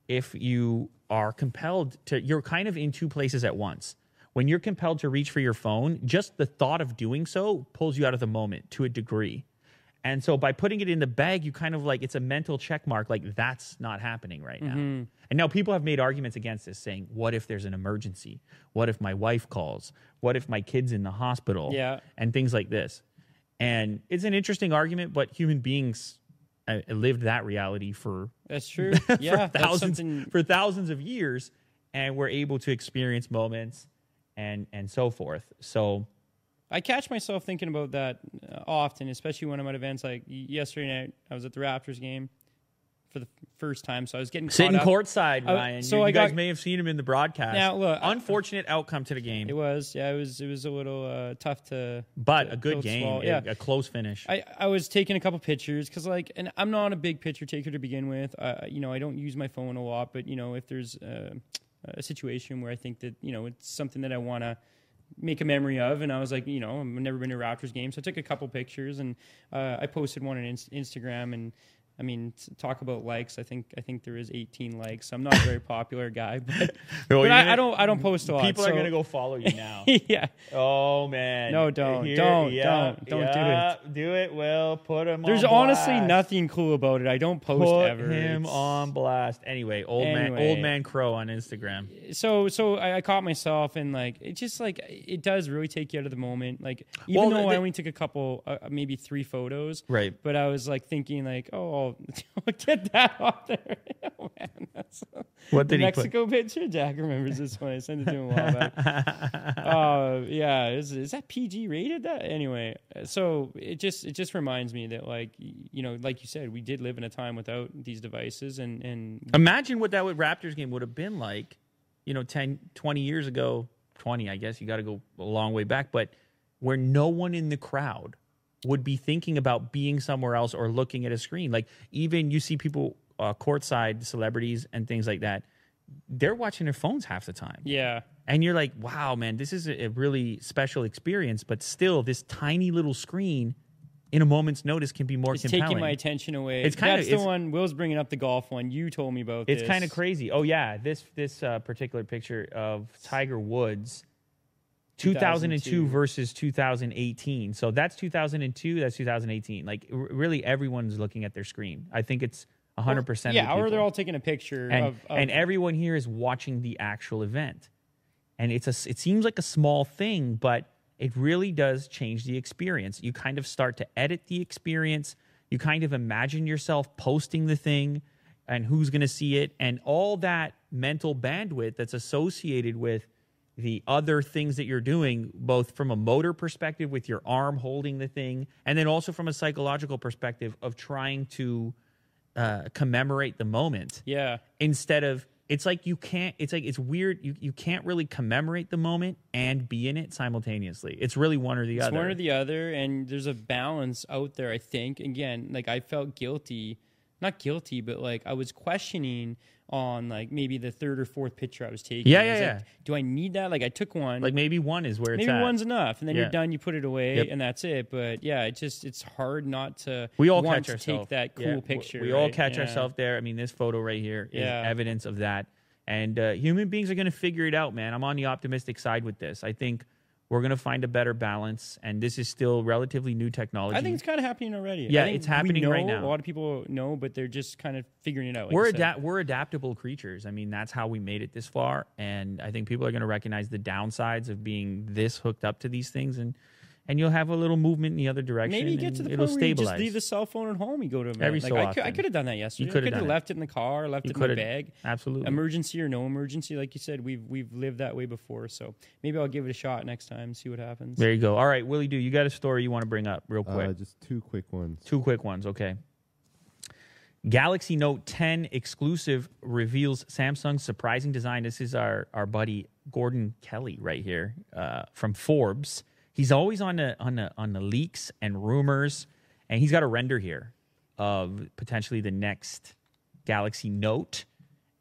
if you are compelled to you're kind of in two places at once. When you're compelled to reach for your phone, just the thought of doing so pulls you out of the moment to a degree. And so by putting it in the bag, you kind of like it's a mental check mark, like that's not happening right now. Mm-hmm. And now people have made arguments against this, saying, What if there's an emergency? What if my wife calls? What if my kid's in the hospital? Yeah. And things like this. And it's an interesting argument, but human beings uh, lived that reality for that's true. Yeah, for that's thousands something. for thousands of years, and we're able to experience moments and and so forth. So I catch myself thinking about that uh, often, especially when I'm at events. Like yesterday night, I was at the Raptors game for the first time, so I was getting sitting caught up. courtside, I- Ryan. so you, I you guys got- may have seen him in the broadcast. Now, look, I- unfortunate outcome to the game, It was, yeah, it was, it was a little uh, tough to, but to a good game, a- Yeah, a, close finish. I, I was taking a couple pictures because like and I'm not a big picture taker to begin with. Uh, you know I don't use my phone a lot, but you know if there's uh, a situation where I think that you know it's something that I want to make a memory of, and I was like you know I've never been to a Raptors game, so I took a couple pictures and uh, I posted one on Inst- Instagram and. I mean, talk about likes. I think I think there is 18 likes. I'm not a very popular guy, but, Well, but I, I don't I don't post a lot. People are gonna go follow you now. yeah. oh man. No, don't, don't, don't, don't do it. Do it. Will put him. There's on honestly blast. nothing cool about it. I don't post Put ever. him It's- on blast. Anyway, old man, old man crow on Instagram. so so I, I caught myself and like it just like it does really take you out of the moment like even Well, though the- i only took a couple uh, maybe three photos Right. but i was like thinking like oh Get that off there oh man that's What the did he put? mexico picture jack remembers this one i sent it to him a while back uh yeah is, is that pg rated that anyway so it just it just reminds me that like you know like you said we did live in a time without these devices and and Imagine what that would, Raptors game would have been like, you know, 10, 20 years ago. 20, I guess. You got to go a long way back, but where no one in the crowd would be thinking about being somewhere else or looking at a screen. Like, even you see people uh, courtside, celebrities, and things like that, they're watching their phones half the time. yeah And you're like, wow, man, this is a really special experience, but still, this tiny little screen in a moment's notice can be more it's compelling. taking my attention away. It's kinda- That's the it's- one. Will's bringing up the golf one. You told me about. It's kind of crazy. Oh yeah, this this uh, particular picture of Tiger Woods, 2002 2002. versus 2018. So that's 2002. That's 2018. Like r- really, everyone's looking at their screen. I think it's 100. percent Yeah, or they're all taking a picture and of, of and everyone here is watching the actual event, and it's a it seems like a small thing, but it really does change the experience. You kind of start to edit the experience. You kind of imagine yourself posting the thing, and who's going to see it, and all that mental bandwidth that's associated with the other things that you're doing, both from a motor perspective with your arm holding the thing, and then also from a psychological perspective of trying to uh, commemorate the moment yeah. instead of it's like you can't it's like it's weird you, you can't really commemorate the moment and be in it simultaneously it's really one or the It's other one or the other, and there's a balance out there. I think again, like I felt guilty, not guilty, but like I was questioning on like maybe the third or fourth picture I was taking. Yeah, I yeah, like, yeah. Do I need that? Like I took one. like maybe one is where it's maybe at. one's enough, and then Yeah. you're done. You put it away, Yep. and that's it. But yeah, it just it's hard not to. we all catch ourselves take that cool Yeah, we- picture. we all right? catch Yeah. ourselves there i mean this photo right here is Yeah. evidence of that and uh, human beings are going to figure it out man i'm on the optimistic side with this i think we're going to find a better balance and this is still relatively new technology I think it's kind of happening already. Yeah, it's happening right now. A lot of people know, but they're just kind of figuring it out. like we're adapt we're adaptable creatures. I mean, that's how we made it this far, and I think people are going to recognize the downsides of being this hooked up to these things, and and you'll have a little movement in the other direction. Maybe you get to the it'll point where you stabilize. just leave the cell phone at home. You go to a Every like, so I often. Could, I could have done that yesterday. could I could have left it in the car, left You it in my bag. Absolutely. Emergency or no emergency, like you said, we've we've lived that way before. So maybe I'll give it a shot next time, see what happens. there you go. All right, Willie, do you got a story you want to bring up real quick? Uh, just two quick ones. Two quick ones, okay. Galaxy Note 10 exclusive reveals Samsung's surprising design. This is our our buddy Gordon Kelly right here uh, from Forbes. He's always on the on the on the leaks and rumors, and he's got a render here of potentially the next Galaxy Note.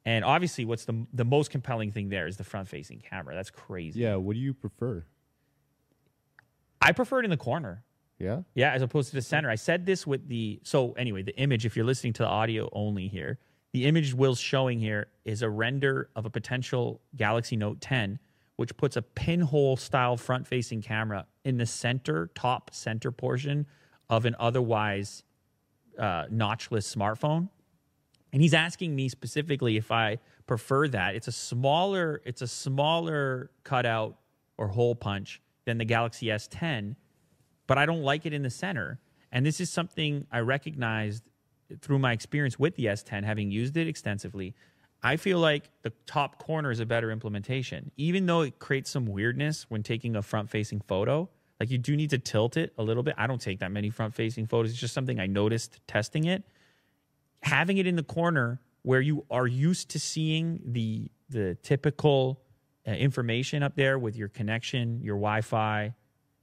And obviously, what's the the most compelling thing there is the front facing camera. That's crazy. Yeah, what do you prefer? I prefer it in the corner. Yeah, Yeah, as opposed to the center. I said this with the so anyway, the image, if you're listening to the audio only here, the image Will's showing here is a render of a potential Galaxy Note 10, which puts a pinhole style front facing camera in the center, top center portion of an otherwise uh, notchless smartphone. And he's asking me specifically if I prefer that. It's a smaller, it's a smaller cutout or hole punch than the Galaxy S10 but I don't like it in the center. And this is something I recognized through my experience with the S10, having used it extensively. I feel like the top corner is a better implementation, even though it creates some weirdness when taking a front facing photo. Like you do need to tilt it a little bit. I don't take that many front facing photos. It's just something I noticed testing it. Having it in the corner where you are used to seeing the the typical uh, information up there with your connection, your Wi-Fi,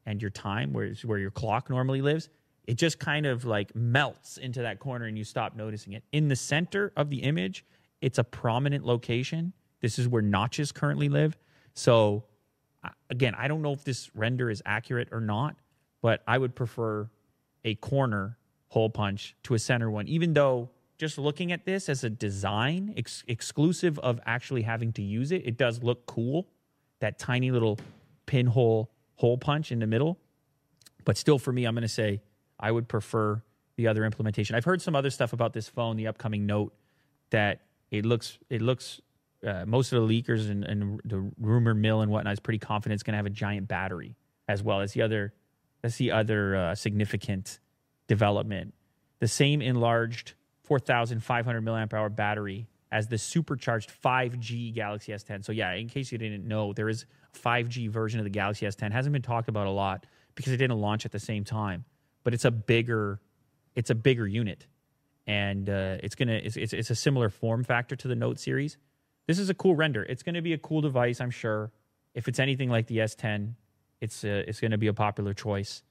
and your time, where where your clock normally lives, it just kind of like melts into that corner and you stop noticing it. In the center of the image, it's a prominent location. This is where notches currently live. So, again, I don't know if this render is accurate or not, but I would prefer a corner hole punch to a center one, even though just looking at this as a design ex- exclusive of actually having to use it, it does look cool. That tiny little pinhole hole punch in the middle. But still, for me, I'm going to say I would prefer the other implementation. I've heard some other stuff about this phone, the upcoming Note, that it looks it looks uh, most of the leakers and, and the rumor mill and whatnot is pretty confident it's going to have a giant battery as well as the other. That's the other uh, significant development. The same enlarged 4,500 milliamp hour battery as the supercharged 5G Galaxy S10. So yeah, in case you didn't know, there is a 5G version of the Galaxy S10. Hasn't been talked about a lot because it didn't launch at the same time, but it's a bigger, it's a bigger unit, and uh, it's gonna it's, it's it's a similar form factor to the Note series. This is a cool render. It's to be a cool device, I'm sure. If it's anything like the S10, it's uh, it's to be a popular choice.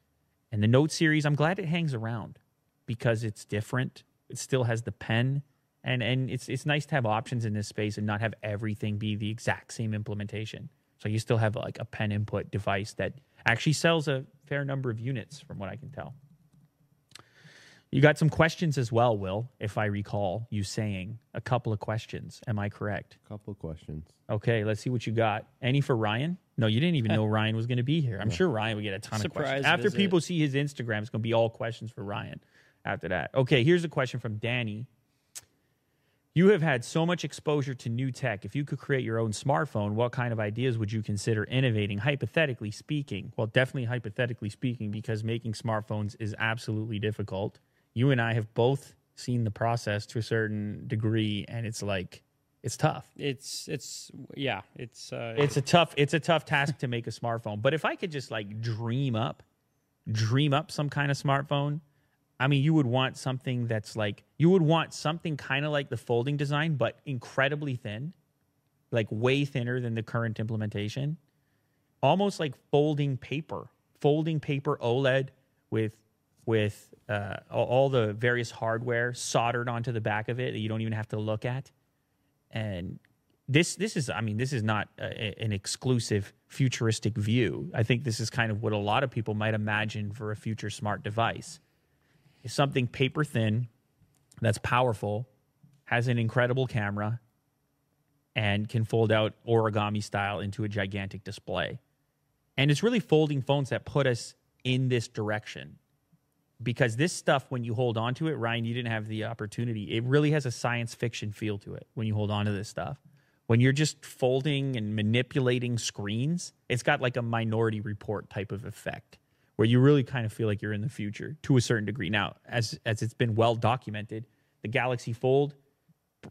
And the Note series, I'm glad it hangs around because it's different. It still has the pen, and and it's it's nice to have options in this space and not have everything be the exact same implementation. So you still have like a pen input device that actually sells a fair number of units, from what I can tell. You got some questions as well, Will, if I recall you saying a couple of questions. Am I correct? A couple of questions. Okay, let's see what you got. Any for Ryan? No, you didn't even know Ryan was going to be here. I'm sure Ryan would get a ton of questions. After visit. people see his Instagram, it's going to be all questions for Ryan after that. Okay, here's a question from Danny. You have had so much exposure to new tech. If you could create your own smartphone, what kind of ideas would you consider innovating, hypothetically speaking? Well, definitely hypothetically speaking, because making smartphones is absolutely difficult. You and I have both seen the process to a certain degree, and it's like, it's tough. It's it's yeah. It's uh, It's a tough it's a tough task to make a smartphone. But if I could just like dream up dream up some kind of smartphone, I mean you would want something that's like you would want something kind of like the folding design but incredibly thin. Like way thinner than the current implementation. Almost like folding paper. Folding paper OLED with with uh, all- the various hardware soldered onto the back of it that you don't even have to look at. And this this is i mean this is not a, an exclusive futuristic view. I think this is kind of what a lot of people might imagine for a future smart device. Something paper thin that's powerful has an incredible camera and can fold out origami style into a gigantic display. And it's really folding phones that put us in this direction because this stuff when you hold on to it ryan you didn't have the opportunity. It really has a science fiction feel to it when you hold on to this stuff. When you're just folding and manipulating screens it's got like a minority report type of effect where you really kind of feel like you're in the future to a certain degree. Now as as it's been well documented the galaxy fold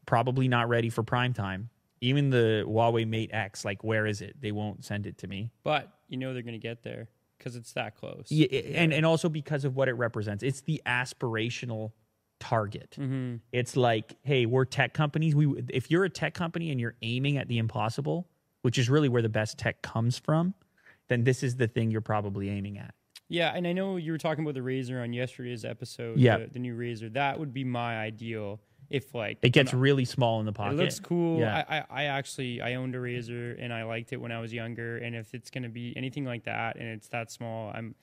probably not ready for prime time. Even the huawei mate x like where is it? They won't send it to me. But you know they're gonna get there because it's that close. yeah, and and also because of what it represents. It's the aspirational target. Mm-hmm. It's like, hey, we're tech companies. We if you're a tech company and you're aiming at the impossible, which is really where the best tech comes from, then this is the thing you're probably aiming at. Yeah, and I know you were talking about the Razr on yesterday's episode. Yeah. the, the new Razr. That would be my ideal. If like It gets I'm- really small in the pocket. It looks cool. Yeah. I, I, I actually I owned a Razr and I liked it when I was younger. And if it's gonna be anything like that and it's that small, I'm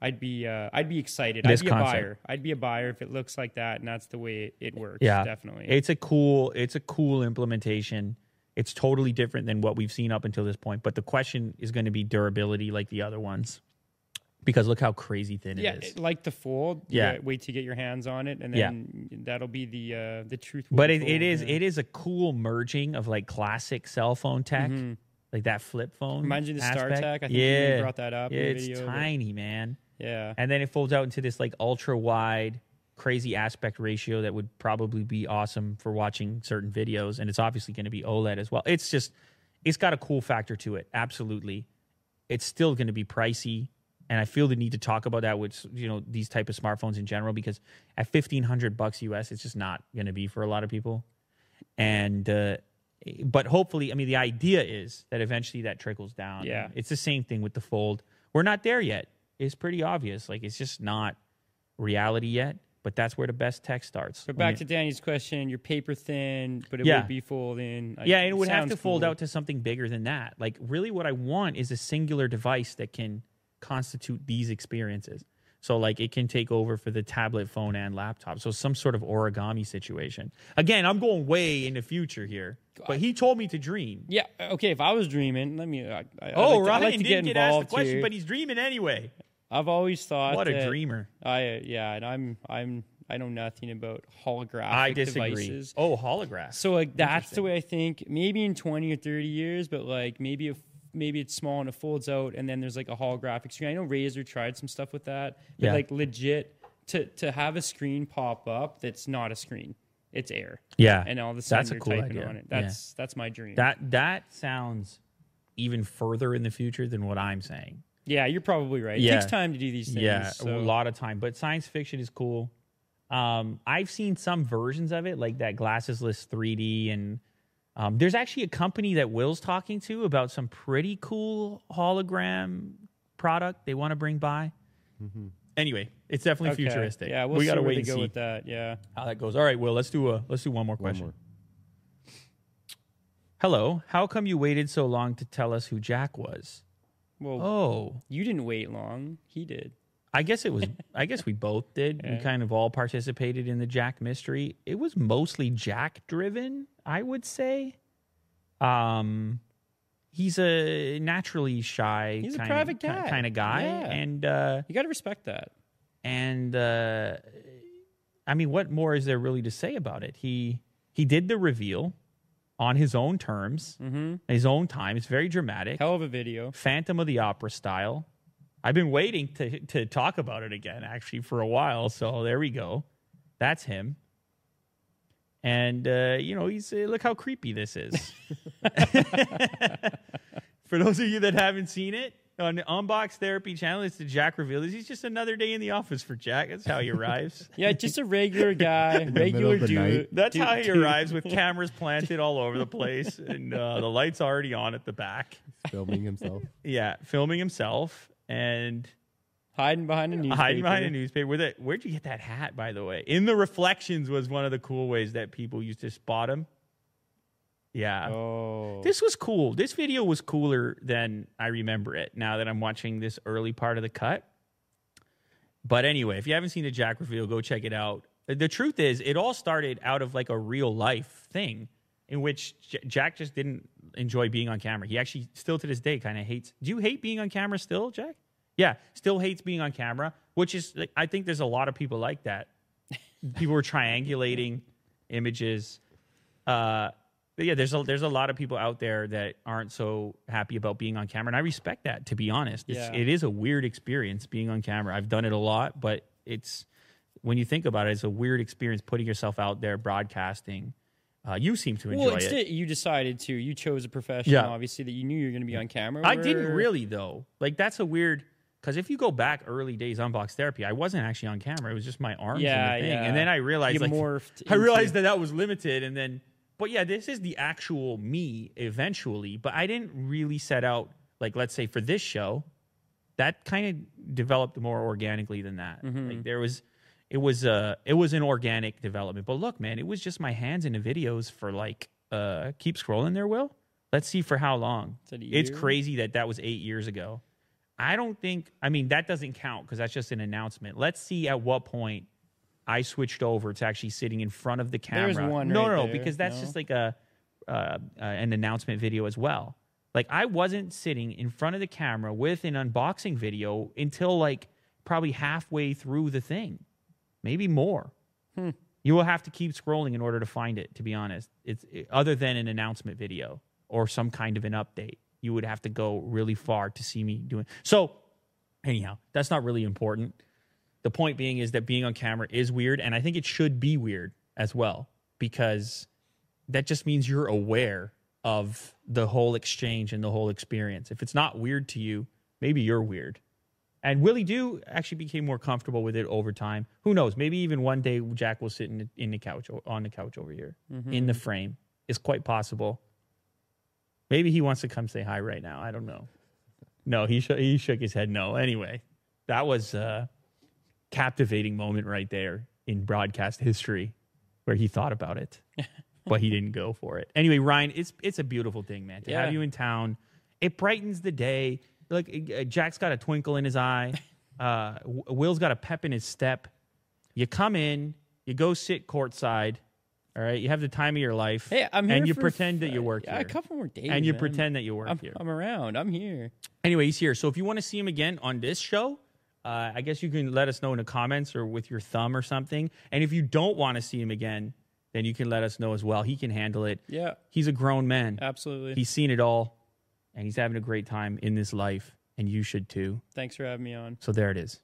I'd be uh, I'd be excited. This I'd be concept. a buyer. I'd be a buyer if it looks like that and that's the way it, it works. yeah, definitely. It's a cool. It's a cool implementation. It's totally different than what we've seen up until this point. But the question is going to be durability, like the other ones, because look how crazy thin yeah, it is. like the fold. you Yeah. wait to get your hands on it, and Yeah. then that'll be the uh, the truth. but it, it is yeah. it is a cool merging of like classic cell phone tech, like that flip phone. You of the aspect. StarTAC. I think you yeah, brought that up Yeah, the it's video, but- tiny, man. Yeah, And then it folds out into this like ultra wide, crazy aspect ratio that would probably be awesome for watching certain videos. And it's obviously going to be OLED as well. It's just, it's got a cool factor to it. Absolutely. It's still going to be pricey. And I feel the need to talk about that with you know these type of smartphones in general because at fifteen hundred bucks US, it's just not going to be for a lot of people. And uh, but hopefully, I mean, the idea is that eventually that trickles down. Yeah. it's the same thing with the fold. We're not there yet. It's pretty obvious. Like it's just not reality yet. But that's where the best tech starts. But back to Danny's question, you're paper thin, but it Yeah. would be folding. Like, yeah, and it would have to fold cool. out to something bigger than that. Like, really, what I want is a singular device that can constitute these experiences. So like it can take over for the tablet, phone, and laptop. So some sort of origami situation. Again, I'm going way in the future here, but he told me to dream. Yeah. Okay. If I was dreaming, let me. I, I, Oh, like to, like to didn't get get asked the question, here. but he's dreaming anyway. I've always thought What a dreamer! I yeah, and I'm I'm I know nothing about holographic I disagree. devices. Oh, holograph. So like that's the way I think. Maybe in twenty or thirty years, but like maybe if maybe it's small and it folds out, and then there's like a holographic screen. I know Razer tried some stuff with that, but Yeah. like legit to to have a screen pop up that's not a screen, it's air, yeah, and all the a sudden that's a you're cool typing idea. on it. Yeah. That's that's my dream. that that sounds even further in the future than what I'm saying. yeah, you're probably right. Yeah. It takes time to do these things. Yeah, so- a lot of time. But science fiction is cool. Um, I've seen some versions of it, like that glassesless 3D, and um, there's actually a company that Will's talking to about some pretty cool hologram product they want to bring by. Anyway, it's definitely Okay. futuristic. Yeah, we'll we gotta wait they and go see with that. Yeah. how that goes. All right, Will, let's do a let's do one more One question. more. Hello, how come you waited so long to tell us who Jack was? Well, Oh, you didn't wait long. He did. I guess it was. I guess we both did. We kind of all participated in the Jack mystery. It was mostly Jack driven, I would say. Um, he's a naturally shy. He's a private of, guy. kind of guy, Yeah. and uh, You got to respect that. and uh, I mean, what more is there really to say about it? He he did the reveal on his own terms, Mm-hmm. his own time. It's very dramatic. Hell of a video. Phantom of the Opera style. I've been waiting to to talk about it again actually for a while. So there we go. That's him. And uh, you know, he's uh, look how creepy this is. for those of you that haven't seen it on the Unbox Therapy channel, it's the Jack reveal. He's just another day in the office for Jack. That's how he arrives. Yeah, just a regular guy, regular dude. night. That's dude- how he dude. arrives with cameras planted all over the place and uh, the lights already on at the back. He's Filming himself. Yeah, filming himself and hiding behind a newspaper. hiding behind a newspaper. Where the, where'd you get that hat, by the way? In the reflections was one of the cool ways that people used to spot him. Yeah. Oh, This was cool. This video was cooler than I remember it now that I'm watching this early part of the cut. But anyway, if you haven't seen the Jack reveal, go check it out. The truth is, it all started out of like a real life thing in which J- Jack just didn't enjoy being on camera. He actually, still to this day, kind of hates. Do you hate being on camera still, Jack? Yeah, still hates being on camera, which is, like, I think there's a lot of people like that. people were triangulating images. Uh, but yeah, there's a there's a lot of people out there that aren't so happy about being on camera, and I respect that. To be honest, it's, Yeah. it is a weird experience being on camera. I've done it a lot, but it's when you think about it, it's a weird experience putting yourself out there broadcasting. Uh, you seem to enjoy well, it. you decided to. You chose a profession, Yeah. obviously, that you knew you were going to be on camera. I didn't really though. Like that's a weird because if you go back early days unbox therapy, I wasn't actually on camera. It was just my arms Yeah, and the thing. yeah. And then I realized You like morphed I realized into- that that was limited. And then, but yeah, this is the actual me eventually. But I didn't really set out like let's say for this show, that kind of developed more organically than that. Mm-hmm. Like there was. It was uh it was an organic development. But look, man, it was just my hands in the videos for like uh keep scrolling there, Will. Let's see for how long. Is that a It's year? crazy that that was eight years ago. I don't think. I mean, that doesn't count because that's just an announcement. Let's see at what point I switched over to actually sitting in front of the camera. There's one no, right no, no, because that's No? just like a uh, uh, an announcement video as well. Like I wasn't sitting in front of the camera with an unboxing video until like probably halfway through the thing, maybe more. Hmm. You will have to keep scrolling in order to find it. To be honest, it's it, other than an announcement video or some kind of an update. You would have to go really far to see me doing. So, anyhow, that's not really important. The point being is that being on camera is weird, and I think it should be weird as well because that just means you're aware of the whole exchange and the whole experience. If it's not weird to you, maybe you're weird. And Willie Do actually became more comfortable with it over time. Who knows? Maybe even one day Jack will sit in the, in the couch on the couch over here mm-hmm. in the frame. It's quite possible. Maybe he wants to come say hi right now. I don't know. No, he sh- he shook his head no. Anyway, that was a captivating moment right there in broadcast history where he thought about it, but he didn't go for it. Anyway, Ryan, it's it's a beautiful thing, man. To Yeah. have you in town, it brightens the day. Look, uh, Jack's got a twinkle in his eye. Uh, Will's got a pep in his step. You come in, you go sit courtside. All right, you have the time of your life. Hey, I'm here and you for pretend that you work yeah, here. a couple more days, and you man. pretend that you work I'm, here. I'm around. I'm here. Anyway, he's here. So if you want to see him again on this show, uh, I guess you can let us know in the comments or with your thumb or something. And if you don't want to see him again, then you can let us know as well. He can handle it. Yeah, He's a grown man. absolutely. He's seen it all, and he's having a great time in this life, and you should too. Thanks for having me on. So there it is.